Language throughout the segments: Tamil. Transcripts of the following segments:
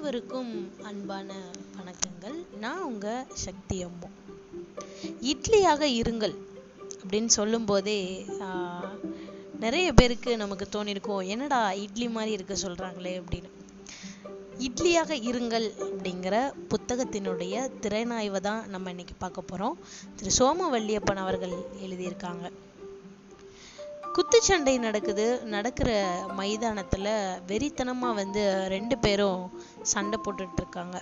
அனைவருக்கும் அன்பான வணக்கங்கள். நான் உங்க சக்தி அம்மு. இட்லியாக இருங்கள் அப்படின்னு சொல்லும்போதே ஆஹ், நிறைய பேருக்கு நமக்கு தோணிருக்கும் என்னடா இட்லி மாதிரி இருக்க சொல்றாங்களே அப்படின்னு. இட்லியாக இருங்கள் அப்படிங்கிற புத்தகத்தினுடைய திறனாய்வை தான் நம்ம இன்னைக்கு பார்க்க போறோம். திரு சோமவல்லியப்பன் அவர்கள் எழுதியிருக்காங்க. குத்துச்சண்டை நடக்குது. நடக்கிற மைதானத்துல வெறித்தனமா வந்து ரெண்டு பேரும் சண்டை போட்டுட்டு இருக்காங்க.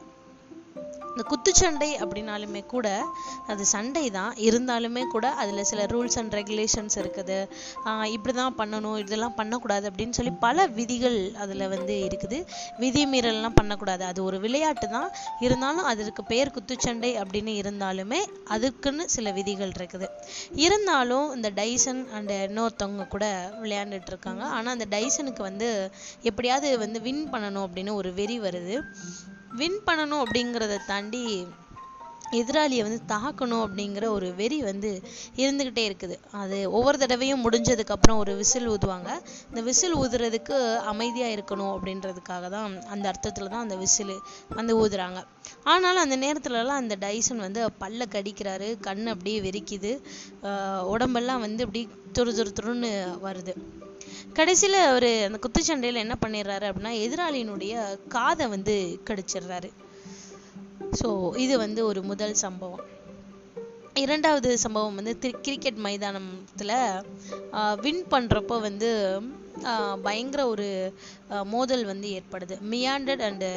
இந்த குத்துச்சண்டை அப்படின்னாலுமே கூட அது சண்டை தான். இருந்தாலுமே கூட அதுல சில ரூல்ஸ் அண்ட் ரெகுலேஷன்ஸ் இருக்குது. ஆஹ் இப்படிதான் பண்ணணும் இதெல்லாம் பண்ணக்கூடாது அப்படின்னு சொல்லி பல விதிகள் அதுல வந்து இருக்குது. விதி மீறல்லாம் பண்ணக்கூடாது. அது ஒரு விளையாட்டு தான். இருந்தாலும் அதற்கு பெயர் குத்துச்சண்டை அப்படின்னு இருந்தாலுமே அதுக்குன்னு சில விதிகள் இருக்குது. இருந்தாலும் இந்த டைசன் அண்ட் இன்னொருத்தவங்க கூட விளையாண்டுட்டு இருக்காங்க. ஆனா அந்த டைசனுக்கு வந்து எப்படியாவது வந்து வின் பண்ணணும் அப்படின்னு ஒரு வெறி வருது. வின் பண்ணணும் அப்படிங்கிறத தாண்டி எதிராளியை வந்து தாக்கணும் அப்படிங்கிற ஒரு வெறி வந்து இருந்துகிட்டே இருக்குது. அது ஒவ்வொரு தடவையும் முடிஞ்சதுக்கு அப்புறம் ஒரு விசில் ஊதுவாங்க. இந்த விசில் ஊதுறதுக்கு அமைதியா இருக்கணும் அப்படின்றதுக்காக தான் அந்த அர்த்தத்துல தான் அந்த விசில் வந்து ஊதுறாங்க. ஆனாலும் அந்த நேரத்துலலாம் அந்த டைசன் வந்து பல்ல கடிக்கிறாரு கண் அப்படியே வெறிக்குது. உடம்பெல்லாம் வந்து அப்படி துரு துரு துருன்னு வருது. கடைசியில அவர் அந்த குத்துச்சண்டையில என்ன பண்ணிடுறாரு அப்படின்னா எதிராளியினுடைய காதை வந்து கடிச்சிடுறாரு. ஸோ இது வந்து ஒரு முதல் சம்பவம். இரண்டாவது சம்பவம் வந்து கிரிக்கெட் மைதானத்தில் வின் பண்ணுறப்போ வந்து பயங்கர ஒரு மோதல் வந்து ஏற்படுது. மியாண்டட் அண்டு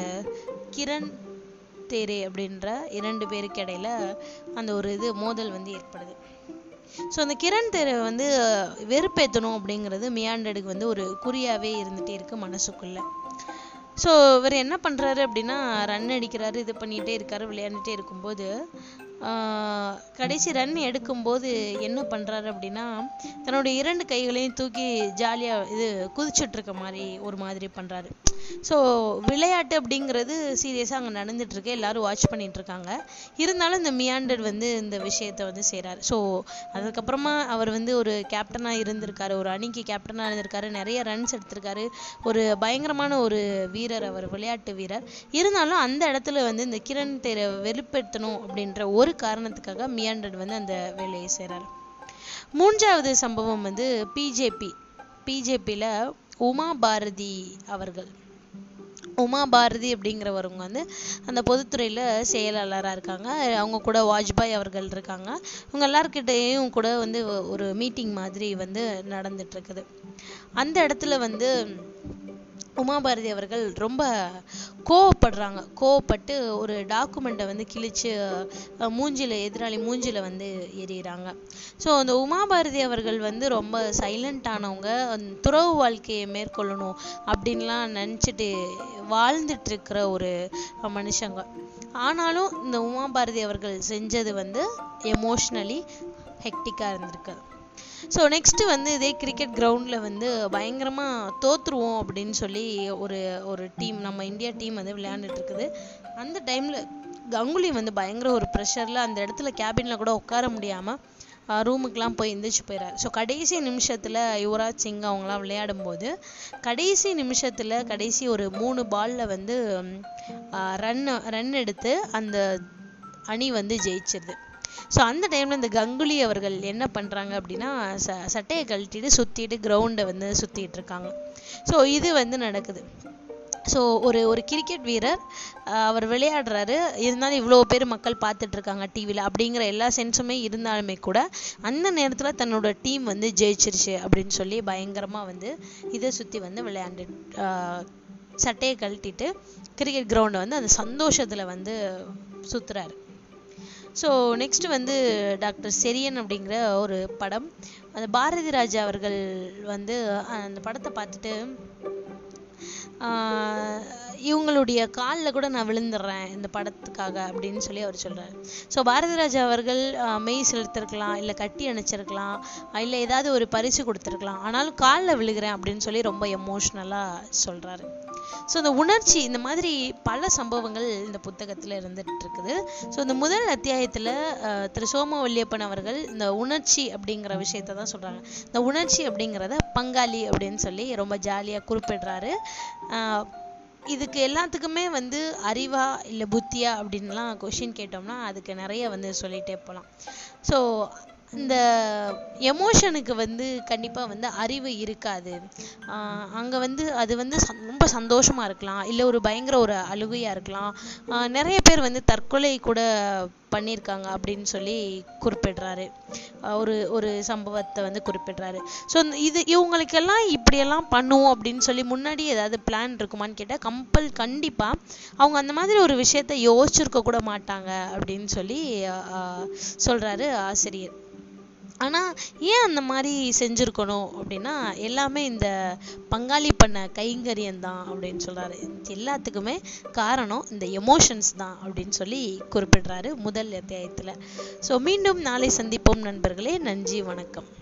கிரண் தேரே அப்படின்ற இரண்டு பேருக்கு இடையில அந்த ஒரு இது மோதல் வந்து ஏற்படுது. ஸோ அந்த கிரண் தேரை வந்து வெறுப்பேற்றணும் அப்படிங்கிறது மியாண்டடுக்கு வந்து ஒரு குறியாவே இருந்துகிட்டே இருக்கு மனசுக்குள்ள. ஸோ இவர் என்ன பண்றாரு அப்படின்னா ரன் அடிக்கிறாரு இது பண்ணிட்டே இருக்காரு விளையாண்டுட்டே இருக்கும்போது கடைசி ரன் எடுக்கும்போது என்ன பண்ணுறாரு அப்படின்னா தன்னுடைய இரண்டு கைகளையும் தூக்கி ஜாலியாக இது குதிச்சுட்ருக்க மாதிரி ஒரு மாதிரி பண்ணுறாரு ஸோ விளையாட்டு அப்படிங்கிறது சீரியஸாக அங்கே நடந்துட்டு எல்லோரும் எல்லாரும் வாட்ச் பண்ணிகிட்ருக்காங்க இருந்தாலும் இந்த மியாண்டர் வந்து இந்த விஷயத்தை வந்து செய்கிறாரு ஸோ அதுக்கப்புறமா அவர் வந்து ஒரு கேப்டனாக இருந்திருக்காரு. ஒரு அணிக்கு கேப்டனாக இருந்திருக்காரு. நிறைய ரன்ஸ் எடுத்திருக்காரு. ஒரு பயங்கரமான ஒரு வீரர் அவர் விளையாட்டு வீரர். இருந்தாலும் அந்த இடத்துல வந்து இந்த கிரண் தேரை வெளிப்படுத்தணும் அப்படின்ற ஒரு காரணத்துக்காக மியாண்டட் வந்து அந்த வேலையை செய்கிறார் மூன்றாவது சம்பவம் வந்து பிஜேபி பிஜேபியில் உமா பாரதி அவர்கள். உமா பாரதி அப்படிங்கிறவங்க வந்து அந்த பொதுத்துறையில செயலாளரா இருக்காங்க. அவங்க கூட வாஜ்பாய் அவர்கள் இருக்காங்க. இவங்க எல்லாருக்கிட்டேயும் கூட வந்து ஒரு மீட்டிங் மாதிரி வந்து நடந்துட்டு இருக்குது. அந்த இடத்துல வந்து உமா பாரதி அவர்கள் ரொம்ப கோவப்படுறாங்க. கோவப்பட்டு ஒரு டாக்குமெண்ட்டை வந்து கிழிச்சு மூஞ்சில எதிராளி மூஞ்சில வந்து எறிகிறாங்க ஸோ அந்த உமா பாரதி அவர்கள் வந்து ரொம்ப சைலண்ட் ஆனவங்க துறவு வாழ்க்கையை மேற்கொள்ளணும் அப்படின்லாம் நினச்சிட்டு வாழ்ந்துட்டு இருக்கிற ஒரு மனுஷங்க. ஆனாலும் இந்த உமா பாரதி அவர்கள் செஞ்சது வந்து எமோஷ்னலி ஹெக்டிக்காக இருந்திருக்கு. ஸோ நெக்ஸ்ட் வந்து இதே கிரிக்கெட் கிரவுண்ட்ல வந்து பயங்கரமா தோத்துருவோம் அப்படின்னு சொல்லி ஒரு ஒரு டீம் நம்ம இந்தியா டீம் வந்து விளையாண்டுட்டு இருக்குது. அந்த டைம்ல கங்குலி வந்து பயங்கர ஒரு ப்ரெஷர்ல அந்த இடத்துல கேபின்ல கூட உட்கார முடியாம ரூமுக்கெலாம் போய் எந்திரிச்சு போயிறாரு. ஸோ கடைசி நிமிஷத்துல யுவராஜ் சிங் அவங்கலாம் விளையாடும் போது கடைசி நிமிஷத்துல கடைசி ஒரு மூணு பால்ல வந்து ரன் ரன் எடுத்து அந்த அணி வந்து ஜெயிச்சிருது. ஸோ அந்த டைம்ல இந்த கங்குலி அவர்கள் என்ன பண்றாங்க அப்படின்னா ச சட்டையை கழட்டிட்டு சுத்திட்டு கிரவுண்டை வந்து சுத்திட்டு இருக்காங்க. ஸோ இது வந்து நடக்குது. ஸோ ஒரு ஒரு கிரிக்கெட் வீரர் அவர் விளையாடுறாரு. இருந்தாலும் இவ்வளோ பேர் மக்கள் பார்த்துட்டு இருக்காங்க டிவியில் அப்படிங்கிற எல்லா சென்ஸுமே இருந்தாலுமே கூட அந்த நேரத்தில் தன்னோட டீம் வந்து ஜெயிச்சிருச்சு அப்படின்னு சொல்லி பயங்கரமாக வந்து இதை சுற்றி வந்து விளையாண்டு ஆஹ் சட்டையை கழட்டிட்டு கிரிக்கெட் கிரவுண்டை வந்து அந்த சந்தோஷத்தில் வந்து சுத்துறாரு. ஸோ நெக்ஸ்ட் வந்து டாக்டர் செரியன் அப்படிங்கிற ஒரு படம். அந்த பாரதி ராஜா அவர்கள் வந்து அந்த படத்தை பார்த்துட்டு இவங்களுடைய காலில் கூட நான் விழுந்துடுறேன் இந்த படத்துக்காக அப்படின்னு சொல்லி அவர் சொல்கிறார் ஸோ பாரதிராஜா அவர்கள் மெய் செலுத்திருக்கலாம் இல்லை கட்டி அணைச்சிருக்கலாம் இல்லை ஏதாவது ஒரு பரிசு கொடுத்துருக்கலாம் ஆனாலும் காலில் விழுகிறேன் அப்படின்னு சொல்லி ரொம்ப எமோஷ்னலாக சொல்கிறாரு ஸோ இந்த உணர்ச்சி இந்த மாதிரி பல சம்பவங்கள் இந்த புத்தகத்தில் இருந்துட்டு இருக்குது ஸோ இந்த முதல் அத்தியாயத்தில் திரு சோம வல்லியப்பன் அவர்கள் இந்த உணர்ச்சி அப்படிங்கிற விஷயத்தை தான் சொல்கிறாங்க இந்த உணர்ச்சி அப்படிங்கிறத பங்காளி அப்படின்னு சொல்லி ரொம்ப ஜாலியாக குறிப்பிடுறாரு. இதுக்கு எல்லாத்துக்குமே வந்து அறிவா இல்லை புத்தியா அப்படின்லாம் கொஷின் கேட்டோம்னா அதுக்கு நிறைய வந்து சொல்லிட்டே போகலாம் ஸோ இந்த எமோஷனுக்கு வந்து கண்டிப்பாக வந்து அறிவு இருக்காது. அங்கே வந்து அது வந்து ரொம்ப சந்தோஷமாக இருக்கலாம். இல்லை ஒரு பயங்கர ஒரு அழுகையாக இருக்கலாம். நிறைய பேர் வந்து தற்கொலை கூட பண்ணியிருக்காங்க அப்படின்னு சொல்லி குறிப்பிடுறாரு. ஒரு ஒரு சம்பவத்தை வந்து குறிப்பிடுறாரு. ஸோ இது இவங்களுக்கெல்லாம் இப்படியெல்லாம் பண்ணுவோம் அப்படின்னு சொல்லி முன்னாடி ஏதாவது பிளான் இருக்குமான்னு கேட்டால் கம்பல் கண்டிப்பாக அவங்க அந்த மாதிரி ஒரு விஷயத்த யோசிச்சிருக்க கூட மாட்டாங்க அப்படின்னு சொல்லி சொல்கிறாரு ஆசிரியர். ஆனா ஏன் அந்த மாதிரி செஞ்சிருக்கணும் அப்படின்னா எல்லாமே இந்த பங்காளி பண்ண கைங்கரியம் தான் அப்படின்னு சொல்றாரு. எல்லாத்துக்குமே காரணம் இந்த எமோஷன்ஸ் தான் அப்படின்னு சொல்லி குறிப்பிடுறாரு முதல் அத்தியாயத்துல. ஸோ மீண்டும் நாளை சந்திப்போம் நண்பர்களே. நன்றி வணக்கம்.